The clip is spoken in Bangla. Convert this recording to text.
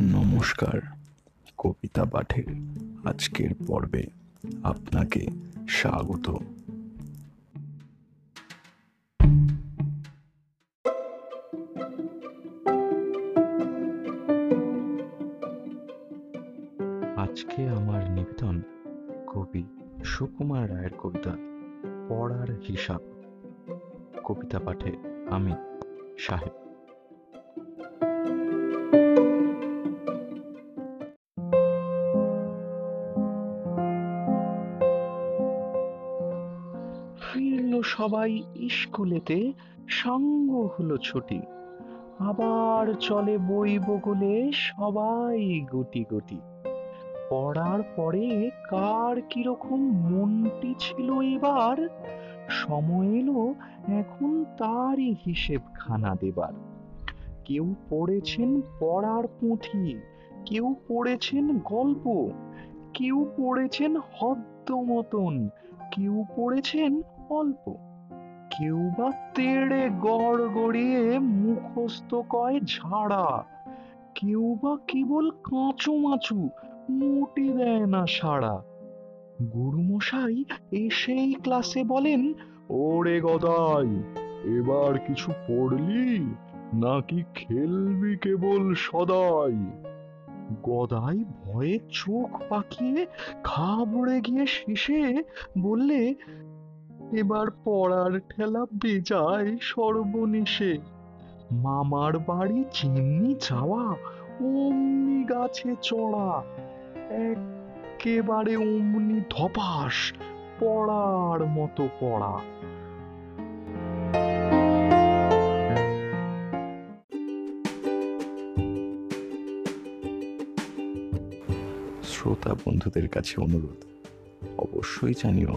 নমস্কার, কবিতা পাঠের আজকের পর্বে আপনাকে স্বাগত। আজকে আমার নিবেদন কবি সুকুমার রায়ের কবিতা, পড়ার হিসাব। কবিতা পাঠে আমি সাহেব। সবাই স্কুলেতে সঙ্গ হলো ছুটি। আবার চলে বই বগলে সবাই গুটি গুটি। পড়ার পরে কার কীরকম মনটি ছিল এবার, সময় এলো এখন তারই হিসেব খানা দেবার। কেউ পড়েছেন পড়ার পুঁথি, কেউ পড়েছেন গল্প, কেউ পড়েছেন হদ্দ মতন, কেউ পড়েছেন অল্প। কেউ বা তেড়ে গড় গড়িয়ে মুখস্থ কয় ঝাড়া। কেউ বা কেবল কাঁচু মাচু, মোটে দেয় না সাড়া। গুরুমশাই এসেই ক্লাসে বলেন, ওরে গদাই, এবার কিছু পড়লি? নাকি খেলবি কেবল সদাই? গদাই ভয়ে চোখ পাকিয়ে ঘাবড়ে গিয়ে শেষে বললে এবার পড়ার ঠেলা বেজায় সর্বনেশে। মামার বাড়ি যেমনি যাওয়া, অমনি গাছে চড়া। একেবারে অমনি ধপাস পড়ার মতো পড়া। শ্রোতা বন্ধুদের কাছে অনুরোধ, অবশ্যই জানিও